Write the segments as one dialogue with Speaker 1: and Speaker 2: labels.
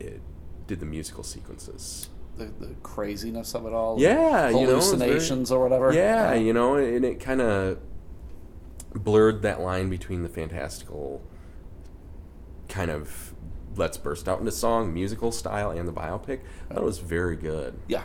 Speaker 1: it did the musical sequences.
Speaker 2: The, the craziness of it all.
Speaker 1: Yeah, you know, very-
Speaker 2: hallucinations or whatever.
Speaker 1: Yeah, you know, and it kind of blurred that line between the fantastical kind of let's burst out into song musical style and the biopic. I thought it was very good.
Speaker 2: yeah.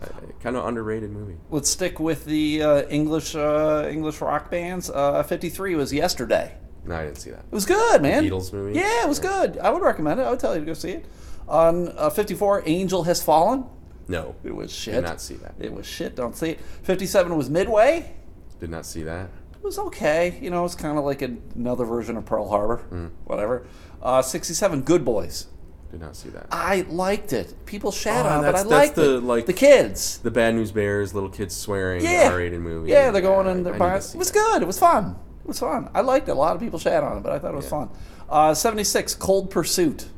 Speaker 1: Uh, kind of underrated movie.
Speaker 2: Let's stick with the uh, English uh, English rock bands. Uh, Fifty three was yesterday.
Speaker 1: No, I didn't see that.
Speaker 2: It was good, man.
Speaker 1: The Beatles movie?
Speaker 2: Yeah, it was good. I would recommend it. I would tell you to go see it. On uh, 54, Angel Has Fallen.
Speaker 1: No,
Speaker 2: It was shit.
Speaker 1: did not see that.
Speaker 2: It was shit. Don't see it. 57 was Midway.
Speaker 1: Did not see that.
Speaker 2: It was okay. You know, it's kind of like another version of Pearl Harbor.
Speaker 1: Hmm.
Speaker 2: Whatever. Uh, 67, Good Boys.
Speaker 1: Did not see that.
Speaker 2: I liked it. People shat
Speaker 1: Oh,
Speaker 2: on it, but I liked
Speaker 1: the,
Speaker 2: it.
Speaker 1: like-
Speaker 2: the kids.
Speaker 1: The Bad News Bears, little kids swearing,
Speaker 2: Yeah.
Speaker 1: R-rated movie.
Speaker 2: Yeah, they're going
Speaker 1: I-
Speaker 2: in.
Speaker 1: I
Speaker 2: buying,
Speaker 1: to see
Speaker 2: it was
Speaker 1: that.
Speaker 2: good. It was fun. It was fun. I liked it. A lot of people shat on it, but I thought it was
Speaker 1: Yeah.
Speaker 2: fun. Uh, 76, Cold Pursuit.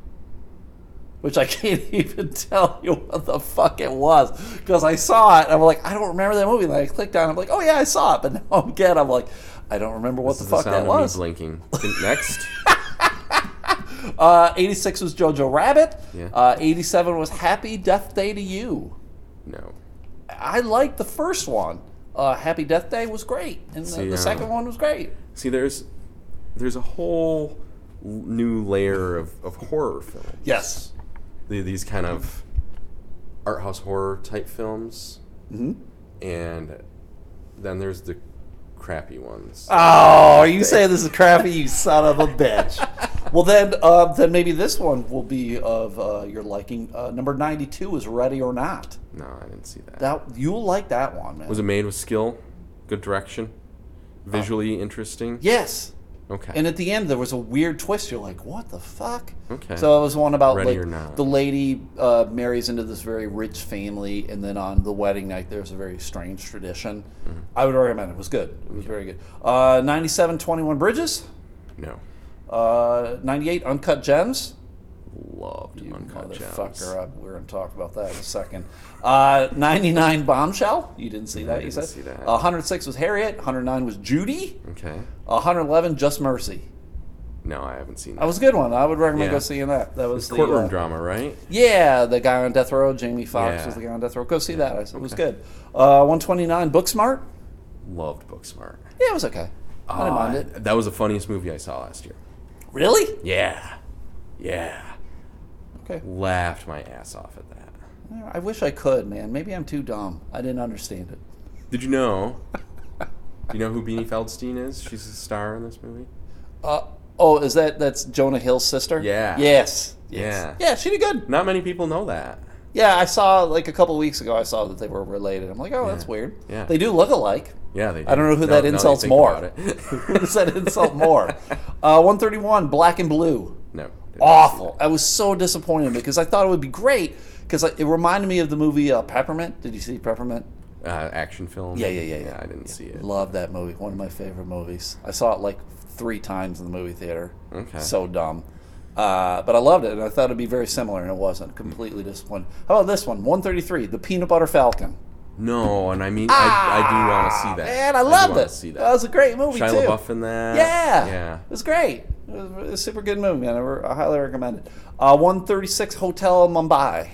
Speaker 2: Which I can't even tell you what the fuck it was because I saw it and I'm like, I don't remember that movie. And I clicked on it. I'm like, oh yeah, I saw it. But now I'm again, I'm like, I don't remember what
Speaker 1: This is
Speaker 2: the fuck
Speaker 1: sound
Speaker 2: that was.
Speaker 1: blinking. Next.
Speaker 2: Uh, 86 was Jojo Rabbit.
Speaker 1: Yeah.
Speaker 2: Uh, 87 was Happy Death Day to You.
Speaker 1: No.
Speaker 2: I liked the first one. Uh, Happy Death Day was great, and the,
Speaker 1: See,
Speaker 2: the second one was great.
Speaker 1: See, there's there's a whole new layer of, of horror films.
Speaker 2: Yes.
Speaker 1: The, these kind of art house horror type films,
Speaker 2: hmm
Speaker 1: and then there's the crappy ones.
Speaker 2: Oh, you say this is crappy, you son of a bitch. well, then, uh, then maybe this one will be of uh, your liking. Uh, number ninety-two is Ready or Not.
Speaker 1: no, I didn't see that.
Speaker 2: That you'll like that one, man.
Speaker 1: Was it made with skill? Good direction? Visually interesting?
Speaker 2: Yes.
Speaker 1: Okay.
Speaker 2: And at the end, there was a weird twist. You're like, "What the fuck?"
Speaker 1: Okay.
Speaker 2: So it was one about
Speaker 1: Ready
Speaker 2: like the lady uh, marries into this very rich family, and then on the wedding night, there's a very strange tradition.
Speaker 1: Mm-hmm.
Speaker 2: I would recommend it. It was good. It was very good. Uh, 97, 21 Bridges.
Speaker 1: no.
Speaker 2: Uh, 98, Uncut Gems.
Speaker 1: Loved
Speaker 2: You
Speaker 1: Uncut. Gems.
Speaker 2: Uh, We're going to talk about that in a second. Uh, 99, Bombshell. You didn't see that, you
Speaker 1: didn't
Speaker 2: said?
Speaker 1: see that.
Speaker 2: Uh, 106 was Harriet. 109 was Judy.
Speaker 1: Okay.
Speaker 2: 111, Just Mercy.
Speaker 1: No, I haven't seen that.
Speaker 2: That was a good one. I would recommend
Speaker 1: Yeah.
Speaker 2: go seeing that. That was the
Speaker 1: courtroom
Speaker 2: uh,
Speaker 1: drama, right?
Speaker 2: Yeah, the guy on death row, Jamie Foxx
Speaker 1: Yeah.
Speaker 2: was the guy on death row. Go see that. I said it was
Speaker 1: Okay.
Speaker 2: good. Uh, 129, Booksmart.
Speaker 1: Loved Booksmart.
Speaker 2: Yeah, it was okay. I didn't mind
Speaker 1: Uh,
Speaker 2: it.
Speaker 1: That was the funniest movie I saw last year.
Speaker 2: Really?
Speaker 1: Yeah. Yeah.
Speaker 2: Okay.
Speaker 1: Laughed my ass off at that.
Speaker 2: I wish I could, man. Maybe I'm too dumb. I didn't understand it.
Speaker 1: Did you know? Do you know who Beanie Feldstein is? She's a star in this movie.
Speaker 2: Uh, oh, is that that's Jonah Hill's sister?
Speaker 1: Yeah.
Speaker 2: Yes. yes.
Speaker 1: Yeah.
Speaker 2: Yeah, she did good.
Speaker 1: Not many people know that.
Speaker 2: Yeah, I saw like a couple weeks ago. I saw that they were related. I'm like, oh, that's weird.
Speaker 1: Yeah.
Speaker 2: They do look alike.
Speaker 1: Yeah, they.
Speaker 2: I don't know who
Speaker 1: do.
Speaker 2: that insults more. Who does that insult more? Uh, 131, Black and Blue. Awful. I was so disappointed because I thought it would be great because it reminded me of the movie uh, Peppermint. Did you see Peppermint?
Speaker 1: Uh, action film.
Speaker 2: Yeah, yeah, yeah, yeah.
Speaker 1: Yeah, I didn't see it.
Speaker 2: Love that movie. One of my favorite movies. I saw it like three times in the movie theater.
Speaker 1: Okay.
Speaker 2: So dumb. Uh, but I loved it, and I thought it'd be very similar, and it wasn't. Completely disappointed. How about this one? 133, The Peanut Butter Falcon.
Speaker 1: No, and I mean, I, I do want to see that.
Speaker 2: Man, I
Speaker 1: do
Speaker 2: loved it.
Speaker 1: See
Speaker 2: that.
Speaker 1: that.
Speaker 2: was a great movie,
Speaker 1: Shia
Speaker 2: too.
Speaker 1: LaBeouf in that.
Speaker 2: Yeah.
Speaker 1: Yeah.
Speaker 2: It was great. It was a super good movie, man. I, re- I highly recommend it. Uh, 136, Hotel Mumbai.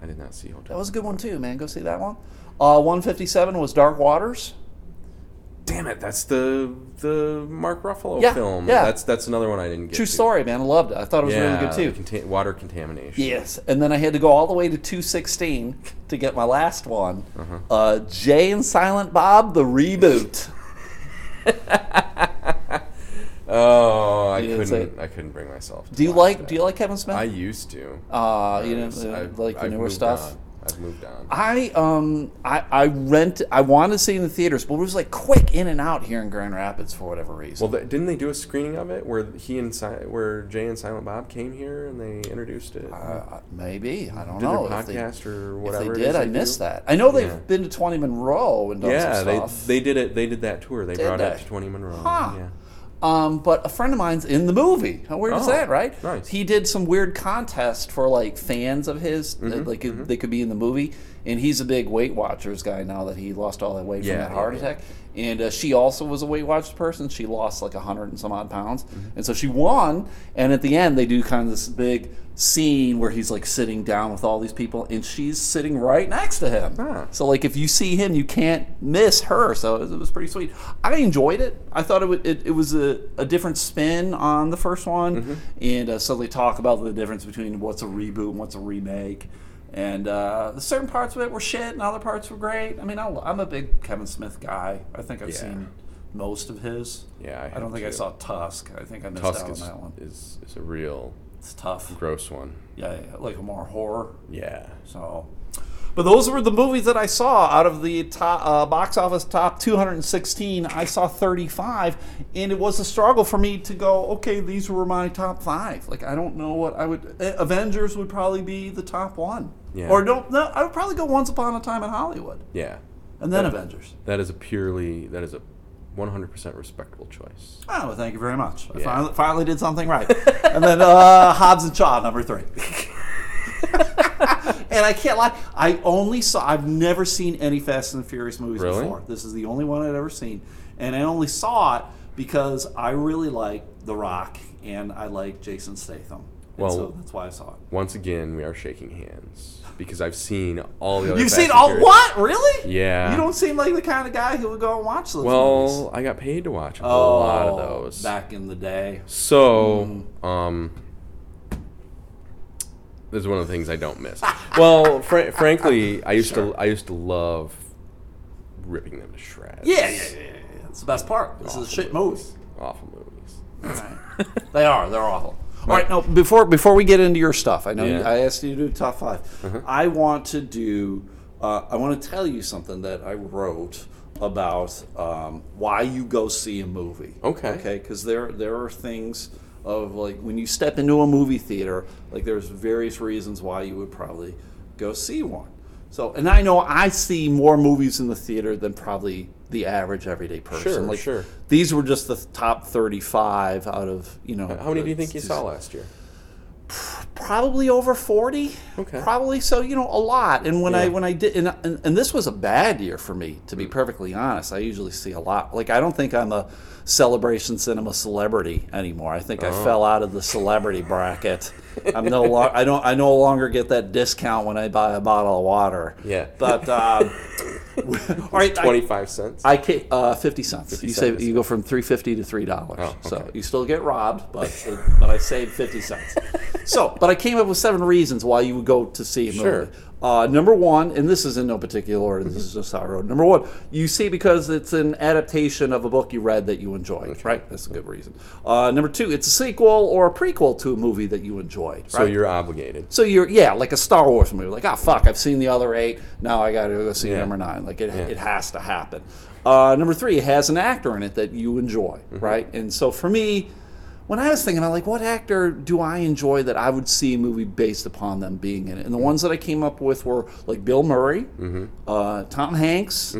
Speaker 1: I did not see Hotel.
Speaker 2: That was a good one too, man. Go see that one. Uh, 157 was Dark Waters.
Speaker 1: Damn it! That's the the Mark Ruffalo
Speaker 2: Yeah,
Speaker 1: film.
Speaker 2: yeah.
Speaker 1: That's that's another one I didn't get.
Speaker 2: True
Speaker 1: to.
Speaker 2: story, man. I loved it. I thought it was
Speaker 1: Yeah,
Speaker 2: really good too.
Speaker 1: conta- water contamination.
Speaker 2: Yes, and then I had to go all the way to 216 to get my last one.
Speaker 1: Uh-huh.
Speaker 2: Uh, Jay and Silent Bob, the reboot.
Speaker 1: Oh, I
Speaker 2: You didn't say
Speaker 1: couldn't. I couldn't bring myself. To
Speaker 2: Do you like?
Speaker 1: that.
Speaker 2: Do you like Kevin Smith?
Speaker 1: I used to.
Speaker 2: uh, you know,
Speaker 1: I've-
Speaker 2: like the
Speaker 1: I've
Speaker 2: newer
Speaker 1: moved
Speaker 2: stuff.
Speaker 1: I've moved on.
Speaker 2: I um I I rent I wanted to see it in the theaters, but it was like quick in and out here in Grand Rapids for whatever reason.
Speaker 1: Well, th- didn't they do a screening of it where he and si- where Jay and Silent Bob came here and they introduced it?
Speaker 2: uh, maybe I don't
Speaker 1: did
Speaker 2: know
Speaker 1: their
Speaker 2: if they-
Speaker 1: podcast or whatever.
Speaker 2: they did, I
Speaker 1: do?
Speaker 2: missed that. I know they've
Speaker 1: Yeah.
Speaker 2: been to Twenty Monroe and done
Speaker 1: Yeah,
Speaker 2: some
Speaker 1: they they did it. They did that tour. They
Speaker 2: Did
Speaker 1: brought it to Twenty Monroe.
Speaker 2: Huh.
Speaker 1: Yeah.
Speaker 2: Um, but a friend of mine's in the movie. How weird is
Speaker 1: Oh,
Speaker 2: that, right?
Speaker 1: nice.
Speaker 2: He did some weird contest for like fans of his,
Speaker 1: Mm-hmm,
Speaker 2: that, like they could be in the movie. And he's a big Weight Watchers guy now that he lost all that weight
Speaker 1: Yeah,
Speaker 2: from that heart
Speaker 1: yeah,
Speaker 2: attack. and uh, she also was a Weight Watchers person. She lost like a hundred and some odd pounds, and so she won. And at the end, they do kind of this big scene where he's like sitting down with all these people, and she's sitting right next to him.
Speaker 1: Ah.
Speaker 2: So like if you see him, you can't miss her. So it was, it was pretty sweet. I enjoyed it. I thought it it, it was a, a different spin on the first one, and uh, so they talk about the difference between what's a reboot and what's a remake. And uh, certain parts of it were shit, and other parts were great. I mean, I, I'm a big Kevin Smith guy. I think I've
Speaker 1: Yeah.
Speaker 2: seen most of his.
Speaker 1: Yeah, I
Speaker 2: I, don't think I saw Tusk. I think I missed
Speaker 1: Tusk
Speaker 2: out on
Speaker 1: is,
Speaker 2: that one.
Speaker 1: is is a real
Speaker 2: It's tough.
Speaker 1: gross one.
Speaker 2: Yeah, yeah, like a more horror.
Speaker 1: Yeah.
Speaker 2: So, but those were the movies that I saw out of the top, uh, box office top 216. I saw 35, and it was a struggle for me to go. Okay, these were my top five. Like I don't know what I would. uh, Avengers would probably be the top one.
Speaker 1: Yeah.
Speaker 2: Or don't. No, I would probably go Once Upon a Time in Hollywood,
Speaker 1: Yeah.
Speaker 2: and then
Speaker 1: That-
Speaker 2: Avengers.
Speaker 1: That is a purely that is a 100% respectable choice.
Speaker 2: Oh, well, thank you very much. I finally, finally did something right. and then uh, Hobbs and Shaw, number three. and I can't lie, I only saw, I've never seen any Fast and Furious movies
Speaker 1: Really?
Speaker 2: before. This is the only one I'd ever seen. And I only saw it because I really like The Rock and I like Jason Statham.
Speaker 1: Well-
Speaker 2: so that's why I saw it.
Speaker 1: Once again, we are shaking hands because I've seen all the other.
Speaker 2: You've seen all what? Really?
Speaker 1: Yeah.
Speaker 2: You don't seem like the kind of guy who would go and watch those
Speaker 1: Well,
Speaker 2: movies.
Speaker 1: I got paid to watch a
Speaker 2: Oh,
Speaker 1: lot of those.
Speaker 2: back in the day.
Speaker 1: So,
Speaker 2: Mm.
Speaker 1: um, this is one of the things I don't miss. well, fr- frankly, I used
Speaker 2: Sure.
Speaker 1: to I used to love ripping them to shreds.
Speaker 2: Yeah, yeah, yeah, yeah. It's the best part. This is a
Speaker 1: Awful
Speaker 2: shit movie.
Speaker 1: movies. Awful movies.
Speaker 2: Right. they are. They're awful. All right. now Before before we get into your stuff, I know
Speaker 1: Yeah. Uh-huh.
Speaker 2: I asked you to do top 5 I want to do. Uh, I want to tell you something that I wrote about um, why you go see a movie.
Speaker 1: Okay.
Speaker 2: Okay. Because there there are things of like when you step into a movie theater, like there's various reasons why you would probably go see one. So, and I know I see more movies in the theater than probably the average everyday person.
Speaker 1: Sure,
Speaker 2: like,
Speaker 1: sure.
Speaker 2: These were just the top 35 out of, you know.
Speaker 1: How many do you think you saw last year?
Speaker 2: Probably over 40.
Speaker 1: Okay.
Speaker 2: Probably so, you know, a lot. And when I when I did and, and and this was a bad year for me to be mm. perfectly honest. I usually see a lot. Like I don't think I'm a celebration cinema celebrity anymore. I think I
Speaker 1: Oh.
Speaker 2: fell out of the celebrity bracket. I'm no longer I don't I no longer get that discount when I buy a bottle of water.
Speaker 1: Yeah.
Speaker 2: But um all right,
Speaker 1: twenty five cents.
Speaker 2: I ca uh, fifty cents.
Speaker 1: 50
Speaker 2: you save you go from three fifty to three dollars.
Speaker 1: Oh,
Speaker 2: So you still get robbed, but but I saved fifty cents. So, but I came up with seven reasons why you would go to see a movie.
Speaker 1: Sure.
Speaker 2: Uh, number one, and this is in no particular order. This is just how I wrote. Number one, you see because it's an adaptation of a book you read that you enjoyed. Right, that's a good reason. Uh, number two, it's a sequel or a prequel to a movie that you enjoyed.
Speaker 1: so you're obligated.
Speaker 2: So you're yeah, like a Star Wars movie. Like, ah, fuck, I've seen the other eight. Now I got to go see
Speaker 1: Yeah.
Speaker 2: number nine. Like it,
Speaker 1: Yeah.
Speaker 2: it has to happen. Uh, number three, it has an actor in it that you enjoy,
Speaker 1: Mm-hmm.
Speaker 2: right? And so for me, when I was thinking, I'm like, what actor do I enjoy that I would see a movie based upon them being in it? And the ones that I came up with were like Bill Murray,
Speaker 1: Mm-hmm.
Speaker 2: uh, Tom Hanks,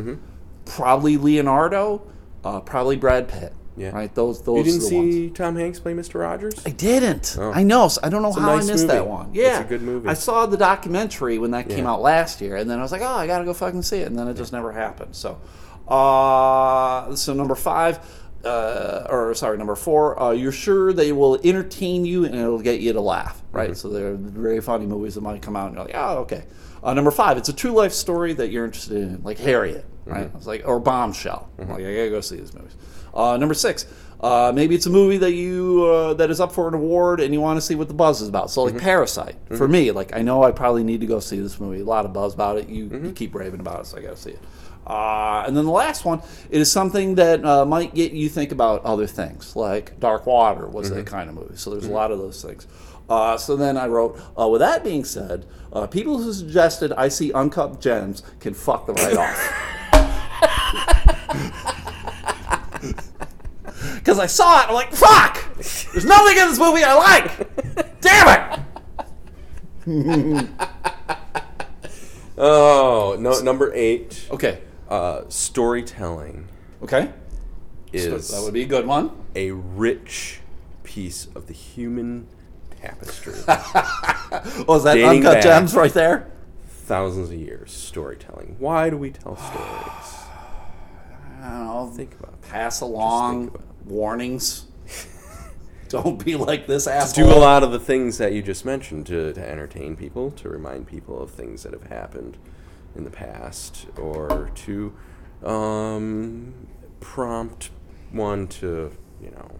Speaker 2: probably Leonardo, uh, probably Brad Pitt.
Speaker 1: Yeah.
Speaker 2: Right. Those those
Speaker 1: You didn't
Speaker 2: are the ones.
Speaker 1: see Tom Hanks play Mr. Rogers?
Speaker 2: I didn't.
Speaker 1: Oh.
Speaker 2: I know. I don't know
Speaker 1: It's
Speaker 2: how
Speaker 1: nice
Speaker 2: I missed that
Speaker 1: movie.
Speaker 2: one.
Speaker 1: It's
Speaker 2: Yeah,
Speaker 1: a good movie.
Speaker 2: I saw the documentary when that came out last year, and then I was like, oh, I gotta go fucking see it, and then it just never happened. So, uh, so number five. Uh, or sorry, number four. Uh, you're sure they will entertain you and it'll get you to laugh, right? So they're very funny movies that might come out and you're like, oh, okay. Uh, number five, it's a true life story that you're interested in, like Harriet, right? I was like, or Bombshell. I'm like, I gotta go see these movies. Uh, number six, uh, maybe it's a movie that you uh, that is up for an award and you want to see what the buzz is about. So like Parasite for me, like I know I probably need to go see this movie. A lot of buzz about it. You, you keep raving about it, so I got to see it. Uh, and then the last one, it is something that uh, might get you think about other things, like Dark Water was that kind of movie. So there's a lot of those things. Uh, so then I wrote, uh, with that being said, uh, people who suggested I see Uncut Gems can fuck the right off. Because I saw it, I'm like, fuck! There's nothing in this movie I like! Damn it!
Speaker 1: Oh, no, number eight.
Speaker 2: Okay.
Speaker 1: Uh, storytelling
Speaker 2: Okay.
Speaker 1: is
Speaker 2: That would be a good one.
Speaker 1: a rich piece of the human tapestry.
Speaker 2: Oh, is that
Speaker 1: Dating
Speaker 2: Uncut. Gems right there?
Speaker 1: Thousands of years storytelling. Why do we tell stories?
Speaker 2: I don't know. know,
Speaker 1: think about that.
Speaker 2: pass along warnings. Don't be like this asshole.
Speaker 1: do a lot of the things that you just mentioned to, to entertain people, to remind people of things that have happened in the past, or to um, prompt one to, you know,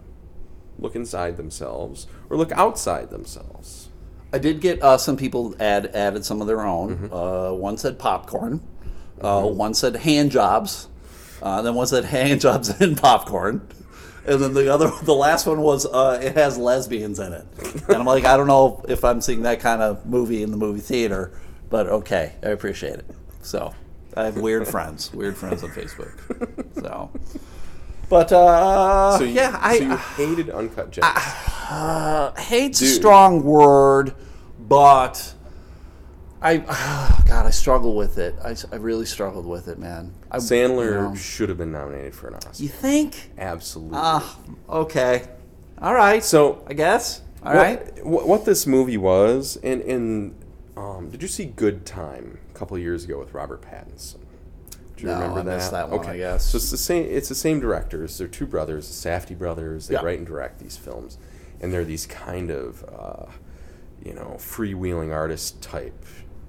Speaker 1: look inside themselves or look outside themselves.
Speaker 2: I did get uh, some people add added some of their own.
Speaker 1: Mm-hmm.
Speaker 2: Uh, one said popcorn. Uh, one said hand jobs. Uh, then one said hand jobs and popcorn. And then the other, the last one was uh, it has lesbians in it. And I'm like, I don't know if I'm seeing that kind of movie in the movie theater, but okay, I appreciate it. So I have weird friends, weird friends on Facebook. So, but uh,
Speaker 1: So you,
Speaker 2: yeah, I
Speaker 1: so you hated Uncut Gems.
Speaker 2: uh, hate's a strong word, but I God, I struggle with it. I, I really struggled with it, man. I,
Speaker 1: Sandler
Speaker 2: you, know.
Speaker 1: should have been nominated for an Oscar.
Speaker 2: You think?
Speaker 1: Absolutely.
Speaker 2: Ah, okay, all right.
Speaker 1: so
Speaker 2: I guess. All
Speaker 1: what,
Speaker 2: right.
Speaker 1: what, this movie was, and, and um, did you see Good Time couple of years ago with Robert Pattinson? Do you
Speaker 2: No,
Speaker 1: remember
Speaker 2: I
Speaker 1: that?
Speaker 2: missed that one, I guess.
Speaker 1: So it's the same. It's the same directors. They're two brothers, the Safdie brothers. They
Speaker 2: Yeah.
Speaker 1: write and direct these films, and they're these kind of, uh, you know, freewheeling artist type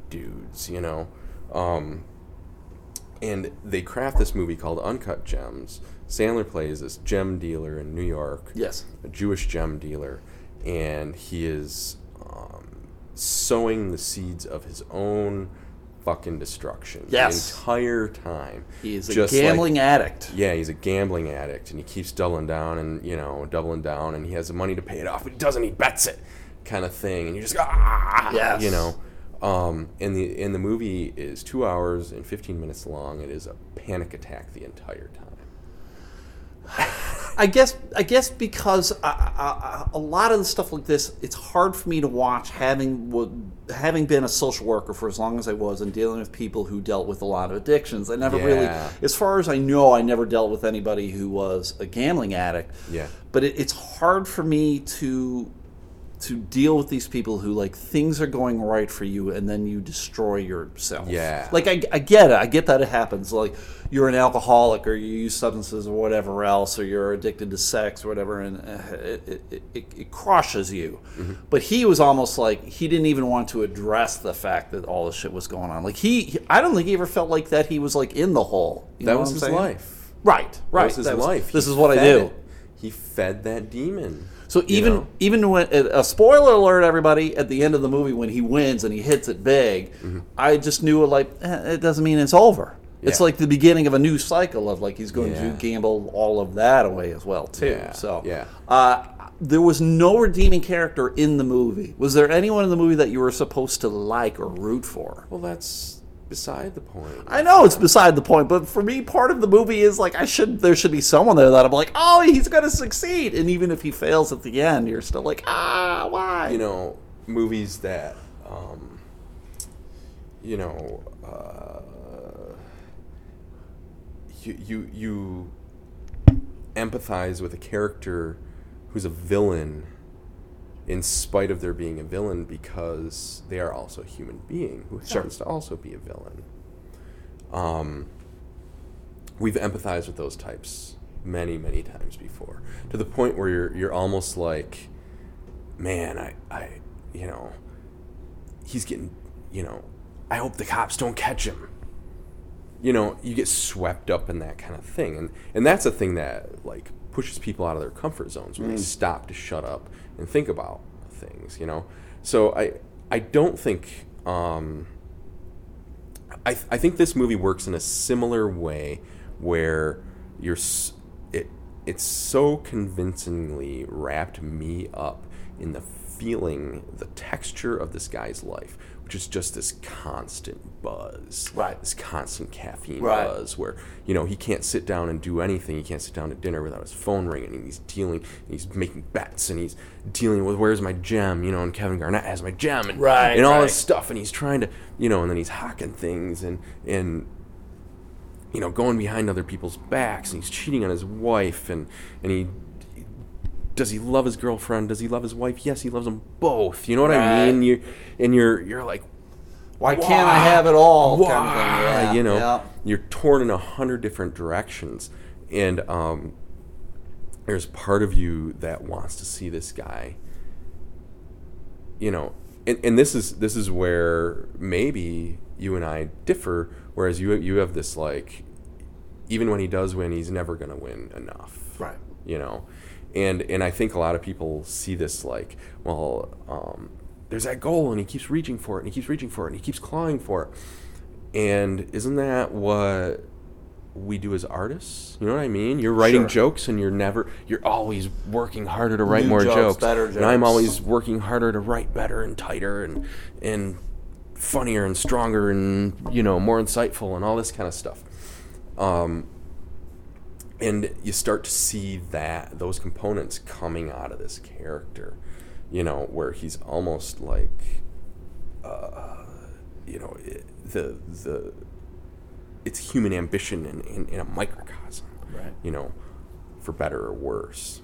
Speaker 1: dudes. You know, um, and they craft this movie called Uncut Gems. Sandler plays this gem dealer in New York
Speaker 2: Yes.
Speaker 1: a Jewish gem dealer, and he is um, sowing the seeds of his own fucking destruction
Speaker 2: Yes.
Speaker 1: the entire time.
Speaker 2: He is a
Speaker 1: Just like-
Speaker 2: gambling addict.
Speaker 1: yeah, he's a gambling addict, and he keeps doubling down and you know doubling down, and he has the money to pay it off, but he doesn't. He bets it, kind of thing, and you just go, ah,
Speaker 2: Yes.
Speaker 1: you know. Um, and the and the movie is two hours and fifteen minutes long. It is a panic attack the entire time.
Speaker 2: I guess I guess because I, I, I, a lot of the stuff like this, it's hard for me to watch having having been a social worker for as long as I was and dealing with people who dealt with a lot of addictions. I never really, as far as I know, I never dealt with anybody who was a gambling addict.
Speaker 1: Yeah.
Speaker 2: But it, it's hard for me to to deal with these people who like things are going right for you and then you destroy yourself.
Speaker 1: Yeah.
Speaker 2: Like I, I get it. I get that it happens. Like you're an alcoholic or you use substances or whatever else or you're addicted to sex or whatever and uh, it, it, it, it crushes you.
Speaker 1: Mm-hmm.
Speaker 2: But he was almost like he didn't even want to address the fact that all this shit was going on. Like he, I don't think he ever felt like that he was like in the hole. You
Speaker 1: That was his
Speaker 2: saying?
Speaker 1: life.
Speaker 2: Right. Right.
Speaker 1: That was his
Speaker 2: That was-
Speaker 1: life.
Speaker 2: This
Speaker 1: He
Speaker 2: is what I do.
Speaker 1: it. He fed that demon.
Speaker 2: So even
Speaker 1: know?
Speaker 2: even when a spoiler alert, everybody at the end of the movie when he wins and he hits it big,
Speaker 1: Mm-hmm.
Speaker 2: I just knew like eh, it doesn't mean it's over. It's like the beginning of a new cycle of like he's going
Speaker 1: Yeah.
Speaker 2: to gamble all of that away as well too.
Speaker 1: Yeah,
Speaker 2: So
Speaker 1: yeah.
Speaker 2: uh, there was no redeeming character in the movie. Was there anyone in the movie that you were supposed to like or root for?
Speaker 1: Well, that's beside the point.
Speaker 2: I know it's beside the point, but for me, part of the movie is like I should. There should be someone there that I'm like, oh, he's going to succeed, and even if he fails at the end, you're still like, ah, why?
Speaker 1: you know, movies that, um, you know, uh, you, you you empathize with a character who's a villain in spite of their being a villain because they are also a human being who happens to also be a villain. Um, we've empathized with those types many, many times before, to the point where you're you're almost like, man, I, I, you know, he's getting, you know, I hope the cops don't catch him. You know, you get swept up in that kind of thing, and and that's a thing that like pushes people out of their comfort zones when they stop to shut up and think about things. You know, so I I don't think. Um, I, I think this movie works in a similar way where you're s- it it's so convincingly wrapped me up in the feeling the texture of this guy's life is just this constant buzz
Speaker 2: Right.
Speaker 1: this constant caffeine
Speaker 2: Right.
Speaker 1: buzz where you know he can't sit down and do anything he can't sit down to dinner without his phone ringing and he's dealing and he's making bets and he's dealing with where's my gem you know and Kevin Garnett has my gem and,
Speaker 2: Right,
Speaker 1: and all
Speaker 2: right.
Speaker 1: this stuff and he's trying to you know and then he's hawking things and and you know going behind other people's backs and he's cheating on his wife and and he does he love his girlfriend does he love his wife yes he loves them both you know what i mean you and you're you're like
Speaker 2: Why can't I have it all?
Speaker 1: why?
Speaker 2: Kind of. Yeah,
Speaker 1: you know
Speaker 2: yeah.
Speaker 1: you're torn in a hundred different directions and um, there's part of you that wants to see this guy. You know, and, and this is this is where maybe you and I differ. Whereas you you have this like, even when he does win, he's never going to win enough.
Speaker 2: Right.
Speaker 1: You know, and and I think a lot of people see this like, well, um, there's that goal, and he keeps reaching for it, and he keeps reaching for it, and he keeps clawing for it. And isn't that what we do as artists? You know what I mean? You're writing
Speaker 2: Sure.
Speaker 1: jokes, and you're never, you're always working harder to write
Speaker 2: New
Speaker 1: more
Speaker 2: jokes,
Speaker 1: jokes.
Speaker 2: better
Speaker 1: And I'm always working harder to write better and tighter and and funnier and stronger and you know more insightful and all this kind of stuff. Um, and you start to see that those components coming out of this character, you know, where he's almost like, uh, you know, it, the the it's human ambition in, in, in a microcosm,
Speaker 2: Right.
Speaker 1: you know, for better or worse.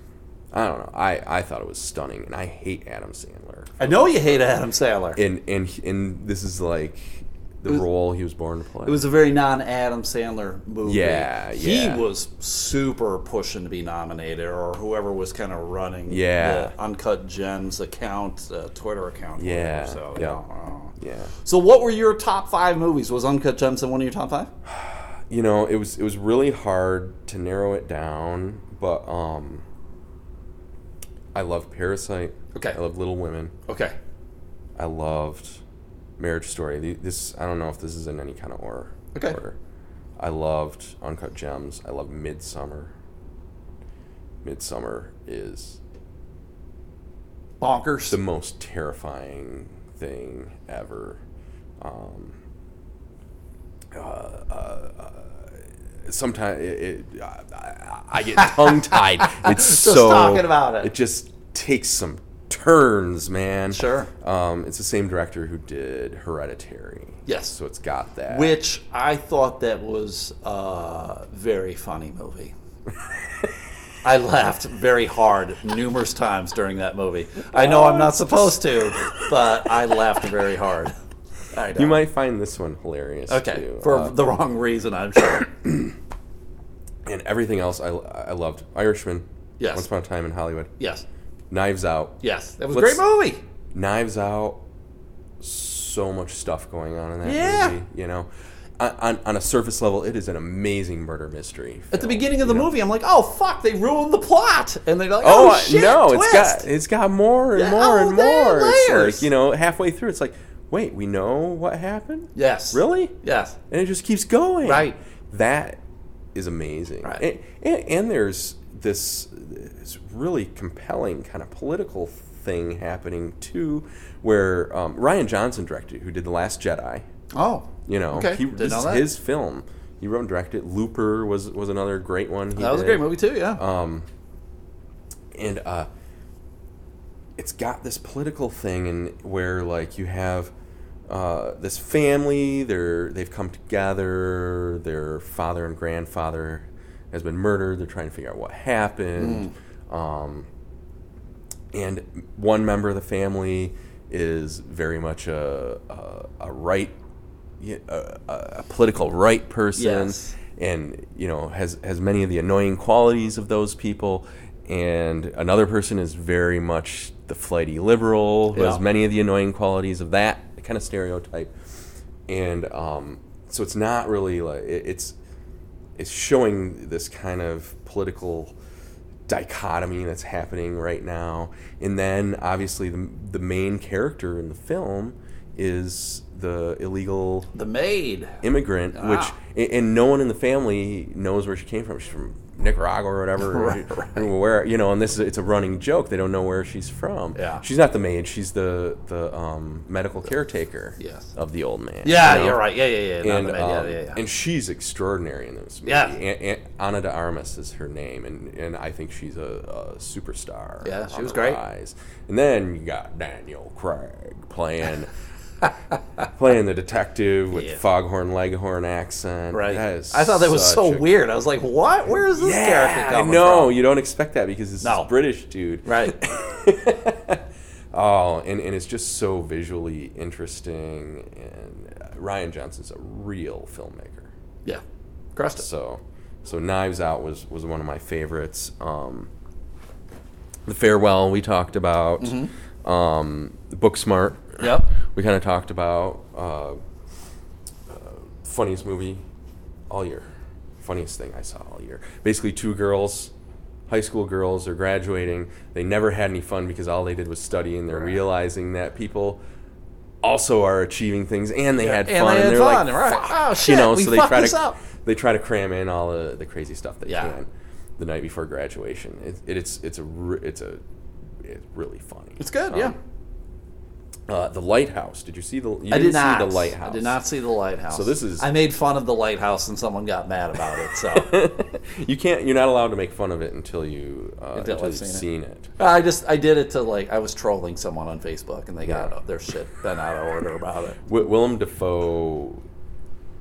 Speaker 1: I don't know. I, I thought it was stunning, and I hate Adam Sandler.
Speaker 2: I know you hate Adam Sandler.
Speaker 1: And and and this is like the
Speaker 2: was-
Speaker 1: role he was born to play.
Speaker 2: It was a very non-Adam Sandler movie.
Speaker 1: Yeah,
Speaker 2: He
Speaker 1: yeah.
Speaker 2: was super pushing to be nominated, or whoever was kind of running
Speaker 1: Yeah.
Speaker 2: the Uncut Gems account, uh, Twitter account.
Speaker 1: Yeah,
Speaker 2: whatever, So,
Speaker 1: yeah.
Speaker 2: you know,
Speaker 1: yeah.
Speaker 2: So, what were your top five movies? Was Uncut Gems in one of your top five?
Speaker 1: you know it was it was really hard to narrow it down but um i love parasite
Speaker 2: Okay.
Speaker 1: i love little women
Speaker 2: Okay.
Speaker 1: i loved marriage story this i don't know if this is in any kind of order
Speaker 2: Okay.
Speaker 1: order i loved uncut gems i love midsommar midsommar is
Speaker 2: Bonkers.
Speaker 1: the most terrifying thing ever. Um, uh, uh, uh, sometimes it, it, I, I get tongue tied. It's so.
Speaker 2: Talking about it.
Speaker 1: It just takes some turns, man.
Speaker 2: Sure.
Speaker 1: Um, it's the same director who did Hereditary.
Speaker 2: Yes.
Speaker 1: So it's got that.
Speaker 2: Which I thought that was a very funny movie. I laughed very hard numerous times during that movie. I know I'm not supposed to, but I laughed very hard.
Speaker 1: You might find this one hilarious.
Speaker 2: Okay,
Speaker 1: too.
Speaker 2: for
Speaker 1: Uh,
Speaker 2: the wrong reason, I'm sure.
Speaker 1: and everything else I, I loved. Irishman.
Speaker 2: Yes.
Speaker 1: Once Upon a Time in Hollywood.
Speaker 2: Yes,
Speaker 1: Knives Out.
Speaker 2: yes, that was a
Speaker 1: Let's-
Speaker 2: great movie.
Speaker 1: Knives Out, so much stuff going on in that
Speaker 2: Yeah.
Speaker 1: movie. You know, on, on, a surface level, it is an amazing murder mystery.
Speaker 2: At the beginning of the
Speaker 1: you know?
Speaker 2: movie, I'm like, "Oh fuck, they ruined the plot," and they're like,
Speaker 1: Oh,
Speaker 2: "Oh, shit,
Speaker 1: no!
Speaker 2: twist.
Speaker 1: It's got it's got more and
Speaker 2: Yeah,
Speaker 1: more
Speaker 2: oh,
Speaker 1: and more. It's
Speaker 2: layers.
Speaker 1: like you know, halfway through, it's like, wait, we know what happened,
Speaker 2: yes,
Speaker 1: really?
Speaker 2: yes,
Speaker 1: and it just keeps going.
Speaker 2: Right.
Speaker 1: That is amazing.
Speaker 2: Right.
Speaker 1: And, and, and there's this, this really compelling kind of political thing happening too, where um, Rian Johnson directed, who did The Last Jedi.
Speaker 2: oh,
Speaker 1: You know,
Speaker 2: Okay,
Speaker 1: he, this
Speaker 2: know
Speaker 1: is
Speaker 2: that.
Speaker 1: his film. He wrote and directed. Looper was was another great one. He
Speaker 2: that was a great movie too. Yeah,
Speaker 1: Um, and uh, it's got this political thing, and where like you have uh, this family. They're they've come together. Their father and grandfather has been murdered. They're trying to figure out what happened. Um, and one member of the family is very much a a, a right, a, a, political right person,
Speaker 2: Yes.
Speaker 1: and you know has has many of the annoying qualities of those people. And another person is very much the flighty liberal, who has many of the annoying qualities of that kind of stereotype. And um, so it's not really like it, it's it's showing this kind of political dichotomy that's happening right now. And then obviously the the main character in the film is the illegal
Speaker 2: the maid.
Speaker 1: immigrant,
Speaker 2: Ah.
Speaker 1: which and, and no one in the family knows where she came from. She's from Nicaragua or whatever,
Speaker 2: Right, right.
Speaker 1: where you know. And this is it's a running joke. They don't know where she's from.
Speaker 2: Yeah.
Speaker 1: she's not the maid. She's the the um, medical caretaker.
Speaker 2: Yes.
Speaker 1: of the old man.
Speaker 2: Yeah,
Speaker 1: you know?
Speaker 2: you're right. Yeah, yeah, yeah.
Speaker 1: And
Speaker 2: maid. yeah,
Speaker 1: um,
Speaker 2: yeah, yeah.
Speaker 1: and she's extraordinary in this movie.
Speaker 2: Yeah.
Speaker 1: An- An- Ana de Armas is her name, and, and I think she's a, a superstar.
Speaker 2: Yeah, she was great.
Speaker 1: rise. And then you got Daniel Craig playing playing the detective with
Speaker 2: Yeah.
Speaker 1: foghorn leghorn accent.
Speaker 2: right. I thought that was so weird. I was like, "What? Where is this character
Speaker 1: Yeah, I
Speaker 2: coming
Speaker 1: know.
Speaker 2: from?"
Speaker 1: You don't expect that because it's
Speaker 2: No.
Speaker 1: this British dude.
Speaker 2: Right.
Speaker 1: Oh, and, and it's just so visually interesting. And uh, Rian Johnson's a real filmmaker.
Speaker 2: yeah. Crushed it.
Speaker 1: So, So Knives Out was was one of my favorites. Um, the Farewell we talked about.
Speaker 2: Mm-hmm.
Speaker 1: Um, Booksmart.
Speaker 2: Yep.
Speaker 1: We kind of talked about uh, uh, funniest movie all year. Funniest thing I saw all year. Basically, two girls, high school girls, are graduating. They never had any fun because all they did was study, and they're realizing that people also are achieving things, and they had
Speaker 2: and
Speaker 1: fun.
Speaker 2: they had
Speaker 1: they're
Speaker 2: fun,
Speaker 1: like,
Speaker 2: right. Oh,
Speaker 1: you
Speaker 2: shit,
Speaker 1: know,
Speaker 2: we
Speaker 1: so they try to
Speaker 2: up.
Speaker 1: they try to cram in all the, the crazy stuff they
Speaker 2: Yeah.
Speaker 1: can the night before graduation. It, it, it's it's a it's a it's really funny.
Speaker 2: It's good,
Speaker 1: Um,
Speaker 2: yeah.
Speaker 1: Uh, the lighthouse. Did you see the? You
Speaker 2: I
Speaker 1: didn't see the lighthouse.
Speaker 2: I did not see the lighthouse.
Speaker 1: So this is-
Speaker 2: I made fun of the lighthouse and someone got mad about it. So
Speaker 1: you can't. You're not allowed to make fun of it until you uh,
Speaker 2: Until
Speaker 1: until you've
Speaker 2: seen it.
Speaker 1: seen it.
Speaker 2: I just I did it to like I was trolling someone on Facebook and they got
Speaker 1: Yeah.
Speaker 2: their shit bent out of order about it.
Speaker 1: Wi- Willem Dafoe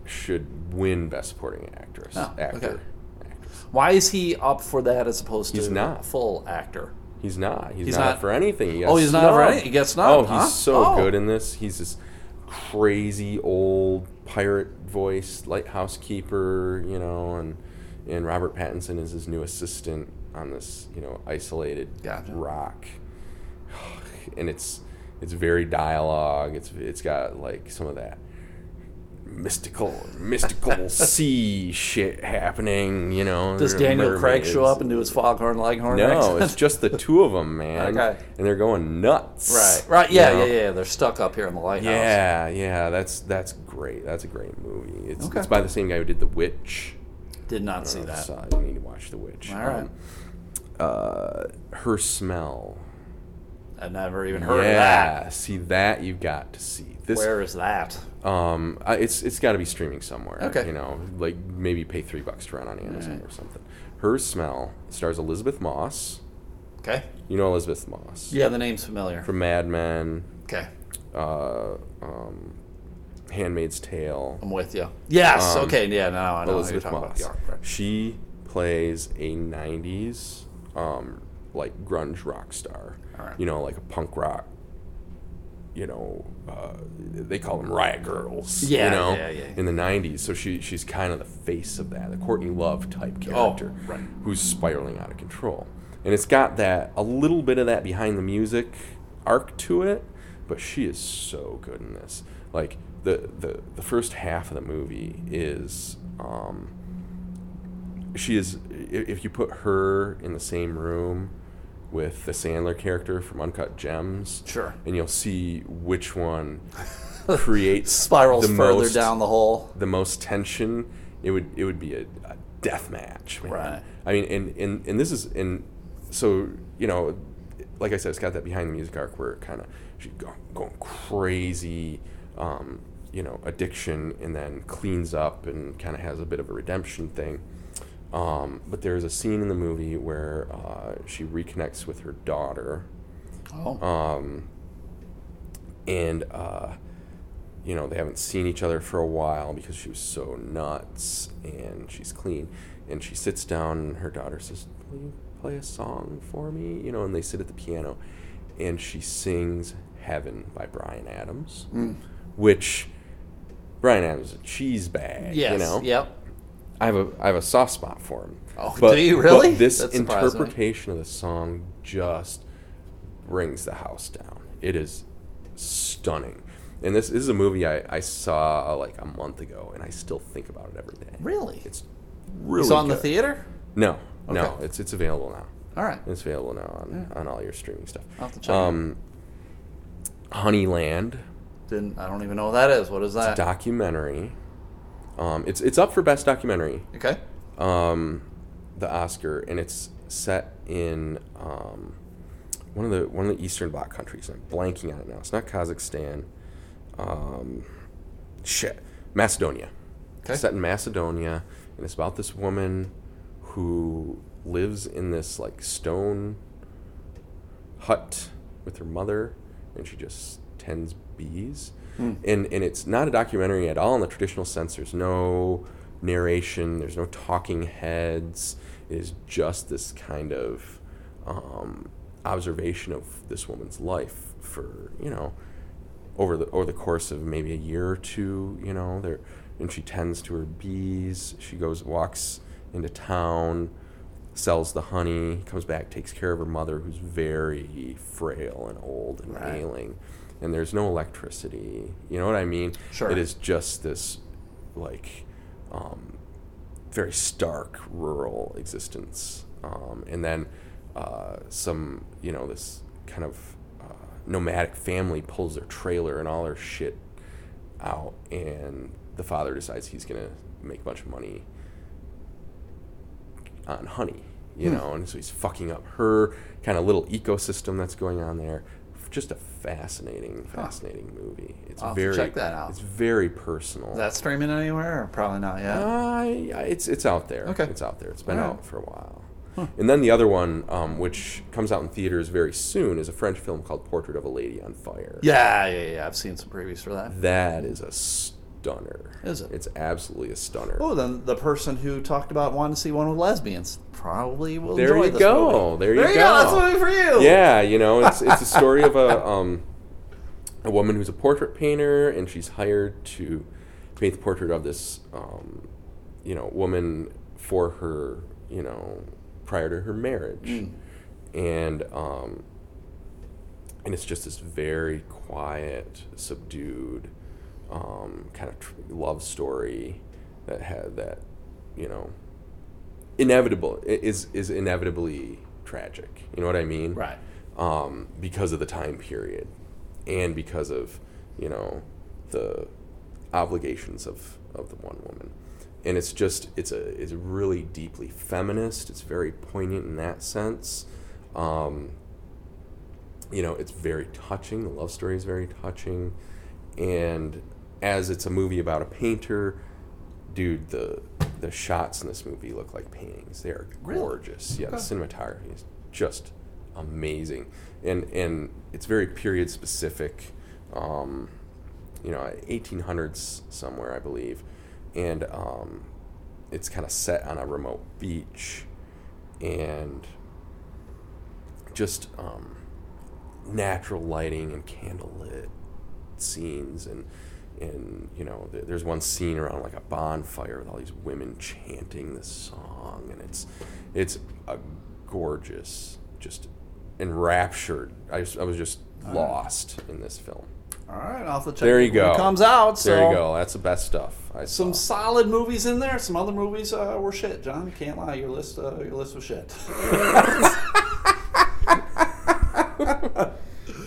Speaker 1: should win Best Supporting Actress.
Speaker 2: Oh,
Speaker 1: actor.
Speaker 2: okay.
Speaker 1: Actress.
Speaker 2: Why is he up for that as opposed to
Speaker 1: He's not.
Speaker 2: full actor?
Speaker 1: He's not. He's,
Speaker 2: He's
Speaker 1: not,
Speaker 2: not-
Speaker 1: for anything. He
Speaker 2: Oh, he's not up for anything? He gets
Speaker 1: Oh,
Speaker 2: snubbed,
Speaker 1: he's
Speaker 2: huh?
Speaker 1: so
Speaker 2: Oh.
Speaker 1: good in this. He's this crazy old pirate voice lighthouse keeper, you know, and and Robert Pattinson is his new assistant on this, you know, isolated
Speaker 2: Gotcha.
Speaker 1: rock. And it's it's very dialogue. It's it's got like some of that mystical mystical sea shit happening, you know.
Speaker 2: Does Daniel Craig show up and do his foghorn leghorn
Speaker 1: No,
Speaker 2: accent?
Speaker 1: it's just the two of them, man.
Speaker 2: Okay.
Speaker 1: And they're going nuts.
Speaker 2: right, right, yeah,
Speaker 1: you know?
Speaker 2: yeah, yeah. They're stuck up here in the lighthouse.
Speaker 1: Yeah, yeah, that's that's great. That's a great movie. It's,
Speaker 2: Okay.
Speaker 1: it's by the same guy who did The Witch.
Speaker 2: Did not see that.
Speaker 1: so you need to watch The Witch.
Speaker 2: All right.
Speaker 1: uh, Her Smell.
Speaker 2: I've never even heard
Speaker 1: yeah,
Speaker 2: of that.
Speaker 1: see that you've got to see. This
Speaker 2: Where is that?
Speaker 1: um, I- it's it's got to be streaming somewhere.
Speaker 2: Okay.
Speaker 1: you know, like maybe pay three bucks to run on Amazon or something. Her Smell stars Elisabeth Moss.
Speaker 2: Okay.
Speaker 1: You know Elisabeth Moss
Speaker 2: Yeah, the name's familiar.
Speaker 1: from Mad Men.
Speaker 2: Okay,
Speaker 1: uh, um, Handmaid's Tale.
Speaker 2: I'm with you. Yes.
Speaker 1: Um,
Speaker 2: okay. Yeah. Now I know what you're
Speaker 1: Elizabeth
Speaker 2: talking
Speaker 1: Moss.
Speaker 2: about. Yeah, right.
Speaker 1: She plays a '90s um, like grunge rock star.
Speaker 2: Alright.
Speaker 1: You know, like a punk rock. You know, uh, they call them riot girls.
Speaker 2: Yeah,
Speaker 1: you know,
Speaker 2: yeah, yeah.
Speaker 1: in the '90s. So she she's kind of the face of that, the Courtney Love type character,
Speaker 2: Oh, right.
Speaker 1: who's spiraling out of control. And it's got that a little bit of that behind the music arc to it, but she is so good in this. Like the the the first half of the movie is um, she is if you put her in the same room with the Sandler character from Uncut Gems,
Speaker 2: Sure.
Speaker 1: and you'll see which one creates
Speaker 2: Spirals
Speaker 1: the
Speaker 2: further
Speaker 1: most,
Speaker 2: down the hole.
Speaker 1: the most tension. It would it would be a, a death match, man.
Speaker 2: Right.
Speaker 1: I mean, and, and and this is and so you know, like I said, it's got that behind the music arc where it kind of she's going, going crazy, um, you know, addiction, and then cleans up and kind of has a bit of a redemption thing. Um, but there's a scene in the movie where uh, she reconnects with her daughter,
Speaker 2: Oh.
Speaker 1: um, and uh, you know they haven't seen each other for a while because she was so nuts and she's clean and she sits down and her daughter says will you play a song for me you know and they sit at the piano and she sings heaven by bryan adams which bryan adams is a cheese bag
Speaker 2: yes.
Speaker 1: you know
Speaker 2: Yep.
Speaker 1: I have a I have a soft spot for him.
Speaker 2: Oh, do you really?
Speaker 1: But this
Speaker 2: That's
Speaker 1: interpretation of the song just brings the house down. It is stunning. And this, this is a movie I, I saw uh, like a month ago, and I still think about it every day.
Speaker 2: Really?
Speaker 1: It's really
Speaker 2: saw it in the theater?
Speaker 1: No, no, it's it's available now.
Speaker 2: All right.
Speaker 1: It's available now on, on all your streaming stuff.
Speaker 2: I'll have to check
Speaker 1: um, Honeyland,
Speaker 2: Didn't I don't even know what that is. What is that?
Speaker 1: documentary. Um, it's it's up for best documentary.
Speaker 2: okay.
Speaker 1: um, the Oscar, and it's set in um, one of the one of the Eastern Bloc countries. I'm blanking on it now. It's not Kazakhstan. Um, shit, Macedonia.
Speaker 2: Okay.
Speaker 1: It's set in Macedonia, and it's about this woman who lives in this like stone hut with her mother, and she just tends bees. And and it's not a documentary at all in the traditional sense. There's no narration. There's no talking heads. It is just this kind of um, observation of this woman's life for you know over the over the course of maybe a year or two. You know there, and she tends to her bees. She goes walks into town, sells the honey, comes back, takes care of her mother, who's very frail and old and
Speaker 2: Right.
Speaker 1: ailing, and there's no electricity. You know what I mean?
Speaker 2: Sure.
Speaker 1: It is just this, like, um, very stark rural existence, um, and then uh, some, you know, this kind of uh, nomadic family pulls their trailer and all their shit out, and the father decides he's gonna make a bunch of money on honey, you
Speaker 2: Hmm.
Speaker 1: know, and so he's fucking up her kind of little ecosystem that's going on there. Just a fascinating, fascinating movie. It's
Speaker 2: I'll
Speaker 1: very
Speaker 2: check that out.
Speaker 1: It's very personal.
Speaker 2: Is that streaming anywhere? Probably not yet.
Speaker 1: Uh, yeah, it's it's out there.
Speaker 2: Okay.
Speaker 1: it's out there. It's been
Speaker 2: right.
Speaker 1: out for a while. And then the other one, um, which comes out in theaters very soon, is a French film called Portrait of a Lady on Fire.
Speaker 2: yeah, yeah, yeah. I've seen some previews for that.
Speaker 1: That is a stunner.
Speaker 2: Is it?
Speaker 1: It's absolutely a stunner.
Speaker 2: Oh, then the person who talked about wanting to see one with lesbians probably will
Speaker 1: There you
Speaker 2: this
Speaker 1: go.
Speaker 2: movie.
Speaker 1: There you go.
Speaker 2: There you
Speaker 1: go.
Speaker 2: go. That's a movie for you.
Speaker 1: Yeah, you know, it's it's a story of a um, a woman who's a portrait painter, and she's hired to paint the portrait of this um, you know woman for her you know prior to her marriage, and um, and it's just this very quiet, subdued um, kind of tr- love story that had that you know inevitable is is inevitably tragic. You know what I mean?
Speaker 2: Right.
Speaker 1: Um, because of the time period, and because of you know the obligations of of the one woman, and it's just it's a it's really deeply feminist. It's very poignant in that sense. Um, you know, it's very touching. The love story is very touching, and as it's a movie about a painter, dude, the the shots in this movie look like paintings. They are
Speaker 2: Really?
Speaker 1: gorgeous. Yeah, the cinematography is just amazing, and and it's very period specific. Um, you know, 1800s somewhere, I believe, and um, it's kind of set on a remote beach, and just um, natural lighting and candlelit scenes and and you know th- there's one scene around like a bonfire with all these women chanting this song and it's it's a gorgeous just enraptured I, just, I was just lost in this film
Speaker 2: All right, I'll have to check
Speaker 1: there you go
Speaker 2: It comes out. So
Speaker 1: there you go that's the best stuff I
Speaker 2: Some
Speaker 1: saw.
Speaker 2: solid movies in there. Some other movies uh, were shit. John, you can't lie. Your list, uh, your list was shit.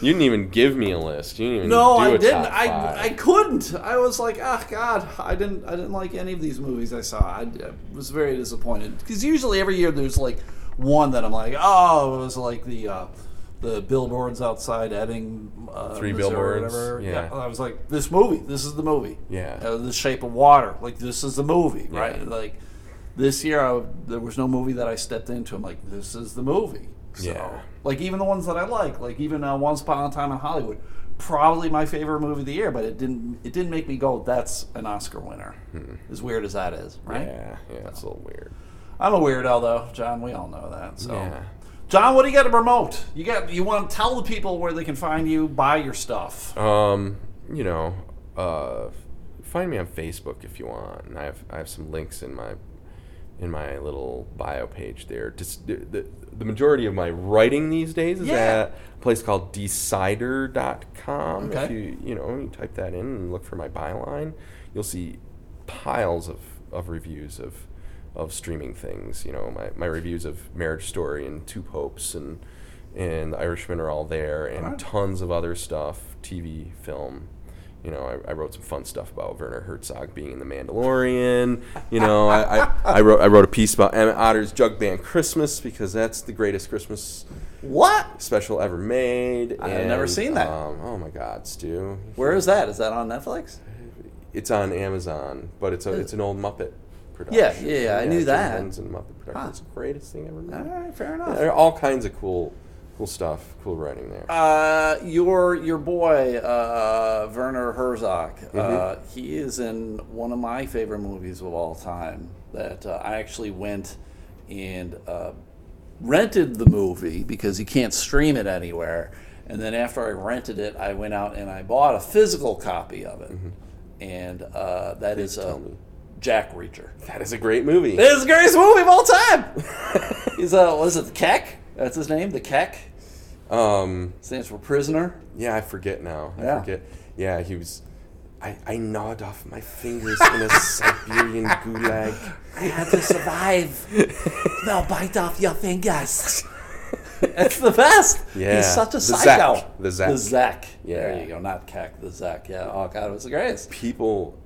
Speaker 1: you didn't even give me a list you didn't even
Speaker 2: No, I didn't. I. I couldn't. I was like, ah, God, I didn't. I didn't like any of these movies I saw. I, I was very disappointed because usually every year there's like one that I'm like, oh, it was like the uh, the billboards outside Ebbing, uh,
Speaker 1: Three
Speaker 2: Missouri
Speaker 1: billboards,
Speaker 2: whatever.
Speaker 1: yeah.
Speaker 2: I was like, this movie. This is the movie.
Speaker 1: Yeah.
Speaker 2: Uh, the Shape of Water. Like this is the movie,
Speaker 1: Yeah.
Speaker 2: right? Like this year, I, there was no movie that I stepped into. I'm like, this is the movie. So,
Speaker 1: Yeah.
Speaker 2: Like even the ones that I like, like even uh, Once Upon a Time in Hollywood, probably my favorite movie of the year. But it didn't. It didn't make me go. That's an Oscar winner. As weird as that is, right?
Speaker 1: Hmm. yeah yeah it's a little weird
Speaker 2: I'm a weirdo though, John. We all know that. So.
Speaker 1: yeah
Speaker 2: John, what do you got to promote? You got you want to tell the people where they can find you, buy your stuff.
Speaker 1: Um, you know, uh, find me on Facebook if you want, and I have I have some links in my in my little bio page there. Just the, the, majority of my writing these days is
Speaker 2: Yeah.
Speaker 1: at a place called decider.com. If
Speaker 2: Okay.
Speaker 1: you you know you type that in and look for my byline, you'll see piles of, of reviews of of streaming things. You know, my, my reviews of Marriage Story and Two Popes and and The Irishman are all there, and tons of other stuff, TV, film. You know, I, I wrote some fun stuff about Werner Herzog being in The Mandalorian. You know, I, I, I wrote I wrote a piece about Emmett Otter's Jug Band Christmas because that's the greatest Christmas
Speaker 2: What?
Speaker 1: special ever made.
Speaker 2: I've never seen that.
Speaker 1: Um, oh my God, Stu!
Speaker 2: Where is that? Is that on Netflix?
Speaker 1: It's on Amazon, but it's a it's an old Muppet production.
Speaker 2: Yeah, yeah, yeah, I knew
Speaker 1: Jim
Speaker 2: that.
Speaker 1: And Muppet production.
Speaker 2: Huh.
Speaker 1: It's the greatest thing ever made.
Speaker 2: All right, fair
Speaker 1: Yeah,
Speaker 2: enough.
Speaker 1: there are all kinds of cool, cool stuff, cool writing there.
Speaker 2: Uh, your your boy uh, Werner Herzog. Uh,
Speaker 1: Mm-hmm.
Speaker 2: he is in one of my favorite movies of all time. That uh, I actually went and uh, rented the movie because you can't stream it anywhere. And then after I rented it, I went out and I bought a physical copy of it. And uh, that is
Speaker 1: Mm-hmm. tell
Speaker 2: a. Jack Reacher.
Speaker 1: That is a great movie.
Speaker 2: It is the greatest movie of all time. He's uh, what is it? The Keck? That's his name. The Keck
Speaker 1: Um,
Speaker 2: stands for prisoner.
Speaker 1: yeah, I forget now. I
Speaker 2: Yeah.
Speaker 1: forget. Yeah, he was. I, I gnawed off my fingers in a Siberian gulag.
Speaker 2: I had to survive. They'll bite off your fingers. It's the best.
Speaker 1: Yeah.
Speaker 2: He's such a
Speaker 1: The
Speaker 2: psycho.
Speaker 1: Zack. The Zack.
Speaker 2: The Zack.
Speaker 1: Yeah.
Speaker 2: There you go. Not Keck. The Zack. Yeah. Oh god, it was the greatest.
Speaker 1: People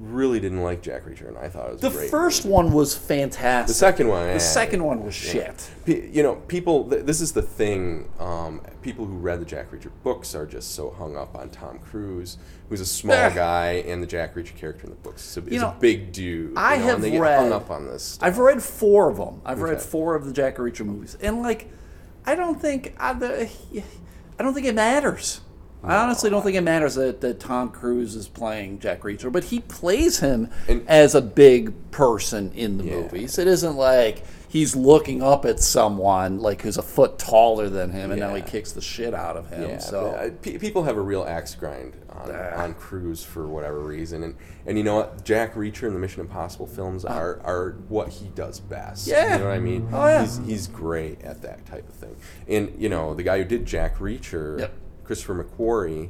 Speaker 1: really didn't like Jack Reacher, and I thought it was
Speaker 2: The first one was fantastic.
Speaker 1: the second one.
Speaker 2: The second one was shit.
Speaker 1: P- you know, people. Th- this is the thing. Um, people who read the Jack Reacher books are just so hung up on Tom Cruise, who's a small
Speaker 2: Eh.
Speaker 1: guy, and the Jack Reacher character in the books is a, is a big dude.
Speaker 2: I
Speaker 1: you know,
Speaker 2: have
Speaker 1: and they get
Speaker 2: read-
Speaker 1: hung up on this. Stuff.
Speaker 2: I've read four of them. I've read four of the Jack Reacher movies, and like, I don't think I, the, I don't think it matters. I honestly don't think it matters that, that Tom Cruise is playing Jack Reacher, but he plays him
Speaker 1: And-
Speaker 2: as a big person in the
Speaker 1: Yeah.
Speaker 2: movies. It isn't like he's looking up at someone like who's a foot taller than him, and now he kicks the shit out of him.
Speaker 1: Yeah,
Speaker 2: so
Speaker 1: uh, pe- people have a real axe grind on, on Cruise for whatever reason, and and you know what, Jack Reacher and the Mission Impossible films are, are what he does best.
Speaker 2: Yeah.
Speaker 1: you know what I mean.
Speaker 2: Oh, yeah.
Speaker 1: he's he's great at that type of thing. And you know, the guy who did Jack Reacher,
Speaker 2: Yep.
Speaker 1: Christopher McQuarrie,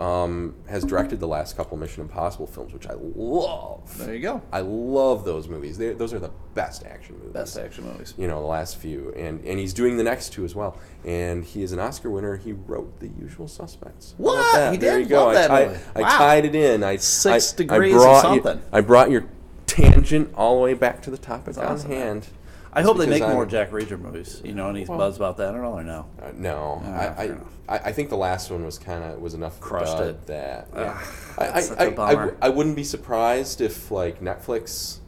Speaker 1: um, has directed the last couple Mission Impossible films, which I love.
Speaker 2: there you go.
Speaker 1: I love those movies. They, those are the best action movies
Speaker 2: Best action movies.
Speaker 1: you know the last few and and he's doing the next two as well and he is an oscar winner he wrote the usual suspects
Speaker 2: What? He
Speaker 1: there you go I,
Speaker 2: that
Speaker 1: ti-
Speaker 2: movie.
Speaker 1: I
Speaker 2: Wow.
Speaker 1: tied it in i
Speaker 2: Six
Speaker 1: I,
Speaker 2: degrees
Speaker 1: I
Speaker 2: or
Speaker 1: brought
Speaker 2: something.
Speaker 1: you, i brought your tangent all the way back to the topic
Speaker 2: That's
Speaker 1: on
Speaker 2: awesome, man.
Speaker 1: Hand
Speaker 2: I hope they make more
Speaker 1: I'm-
Speaker 2: Jack Reacher movies. You know, any
Speaker 1: Well-
Speaker 2: buzz about that at all or no?
Speaker 1: uh, no
Speaker 2: Ah,
Speaker 1: I, I. I I think the last one was kind of was enough
Speaker 2: Crushed it.
Speaker 1: that
Speaker 2: Ugh,
Speaker 1: yeah. I, I,
Speaker 2: that's such a
Speaker 1: I, I,
Speaker 2: bummer.
Speaker 1: w- I wouldn't be surprised if like netflix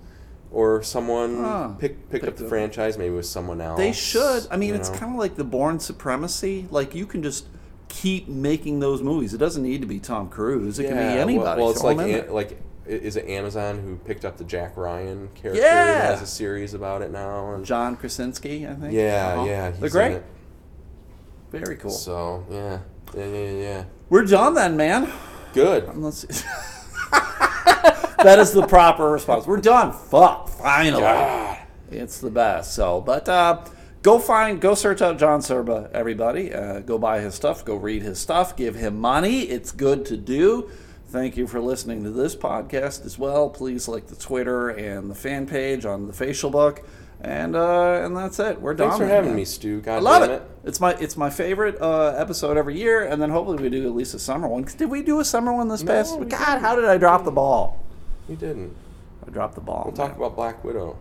Speaker 1: or someone
Speaker 2: Ah,
Speaker 1: pick, picked up
Speaker 2: picked
Speaker 1: the franchise maybe with someone else
Speaker 2: They should. I mean, it's kind of like the Bourne Supremacy. Like you can just keep making those movies. It doesn't need to be Tom Cruise. It can be anybody.
Speaker 1: Well, it's
Speaker 2: Throw
Speaker 1: like
Speaker 2: 'em
Speaker 1: An- like i- is it Amazon who picked up the Jack Ryan character?
Speaker 2: Yeah.
Speaker 1: has a series about it now. And
Speaker 2: John Krasinski, I think.
Speaker 1: yeah,
Speaker 2: Uh-huh.
Speaker 1: yeah,
Speaker 2: they're great. Very cool.
Speaker 1: So yeah, yeah, yeah, yeah.
Speaker 2: We're done then, man.
Speaker 1: Good.
Speaker 2: Let's see. that is the proper response. We're done. Fuck. Finally.
Speaker 1: God.
Speaker 2: It's the best. So, but uh, go find, go search out John Serba, everybody. Uh, go buy his stuff. Go read his stuff. Give him money. It's good to do. Thank you for listening to this podcast as well. Please like the Twitter and the fan page on the Facial Book, and uh, and that's it. We're done.
Speaker 1: Thanks for having me, Stu. God
Speaker 2: I love
Speaker 1: damn
Speaker 2: it. It's my it's my favorite uh, episode every year, and then hopefully we do at least a summer one. Did we do a summer one this
Speaker 1: No,
Speaker 2: past? God,
Speaker 1: didn't.
Speaker 2: how did I drop the ball?
Speaker 1: You didn't.
Speaker 2: I dropped the ball.
Speaker 1: We'll talk about Black Widow.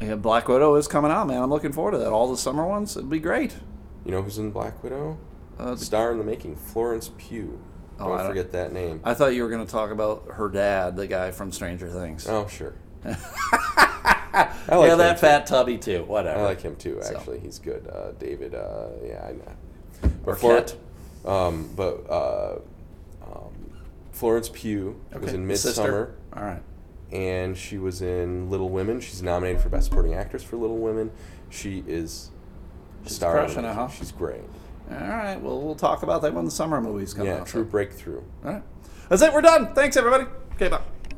Speaker 2: Yeah, Black Widow is coming out, man. I'm looking forward to that. All the summer ones, it'd be great.
Speaker 1: You know who's in Black Widow?
Speaker 2: Uh, the-
Speaker 1: Star in the making, Florence Pugh.
Speaker 2: Oh, I
Speaker 1: don't
Speaker 2: don't-
Speaker 1: forget that name.
Speaker 2: I thought you were going to talk about her dad, the guy from Stranger Things.
Speaker 1: oh, sure. I
Speaker 2: yeah, that
Speaker 1: too.
Speaker 2: fat tubby too. Whatever.
Speaker 1: I like him too.
Speaker 2: So.
Speaker 1: Actually, he's good. Uh, David. Uh, yeah, I know. But um, but uh, um, Florence Pugh was in. Midsommar,
Speaker 2: All right.
Speaker 1: and she was in Little Women. She's nominated for Best Supporting Actress for Little Women. She is
Speaker 2: She's
Speaker 1: star.
Speaker 2: crushing
Speaker 1: it.
Speaker 2: it, huh?
Speaker 1: She's great.
Speaker 2: All right. Well, we'll talk about that when the summer movies come
Speaker 1: yeah,
Speaker 2: out.
Speaker 1: true
Speaker 2: so.
Speaker 1: breakthrough.
Speaker 2: All right. That's it. We're done. Thanks, everybody. Okay, bye.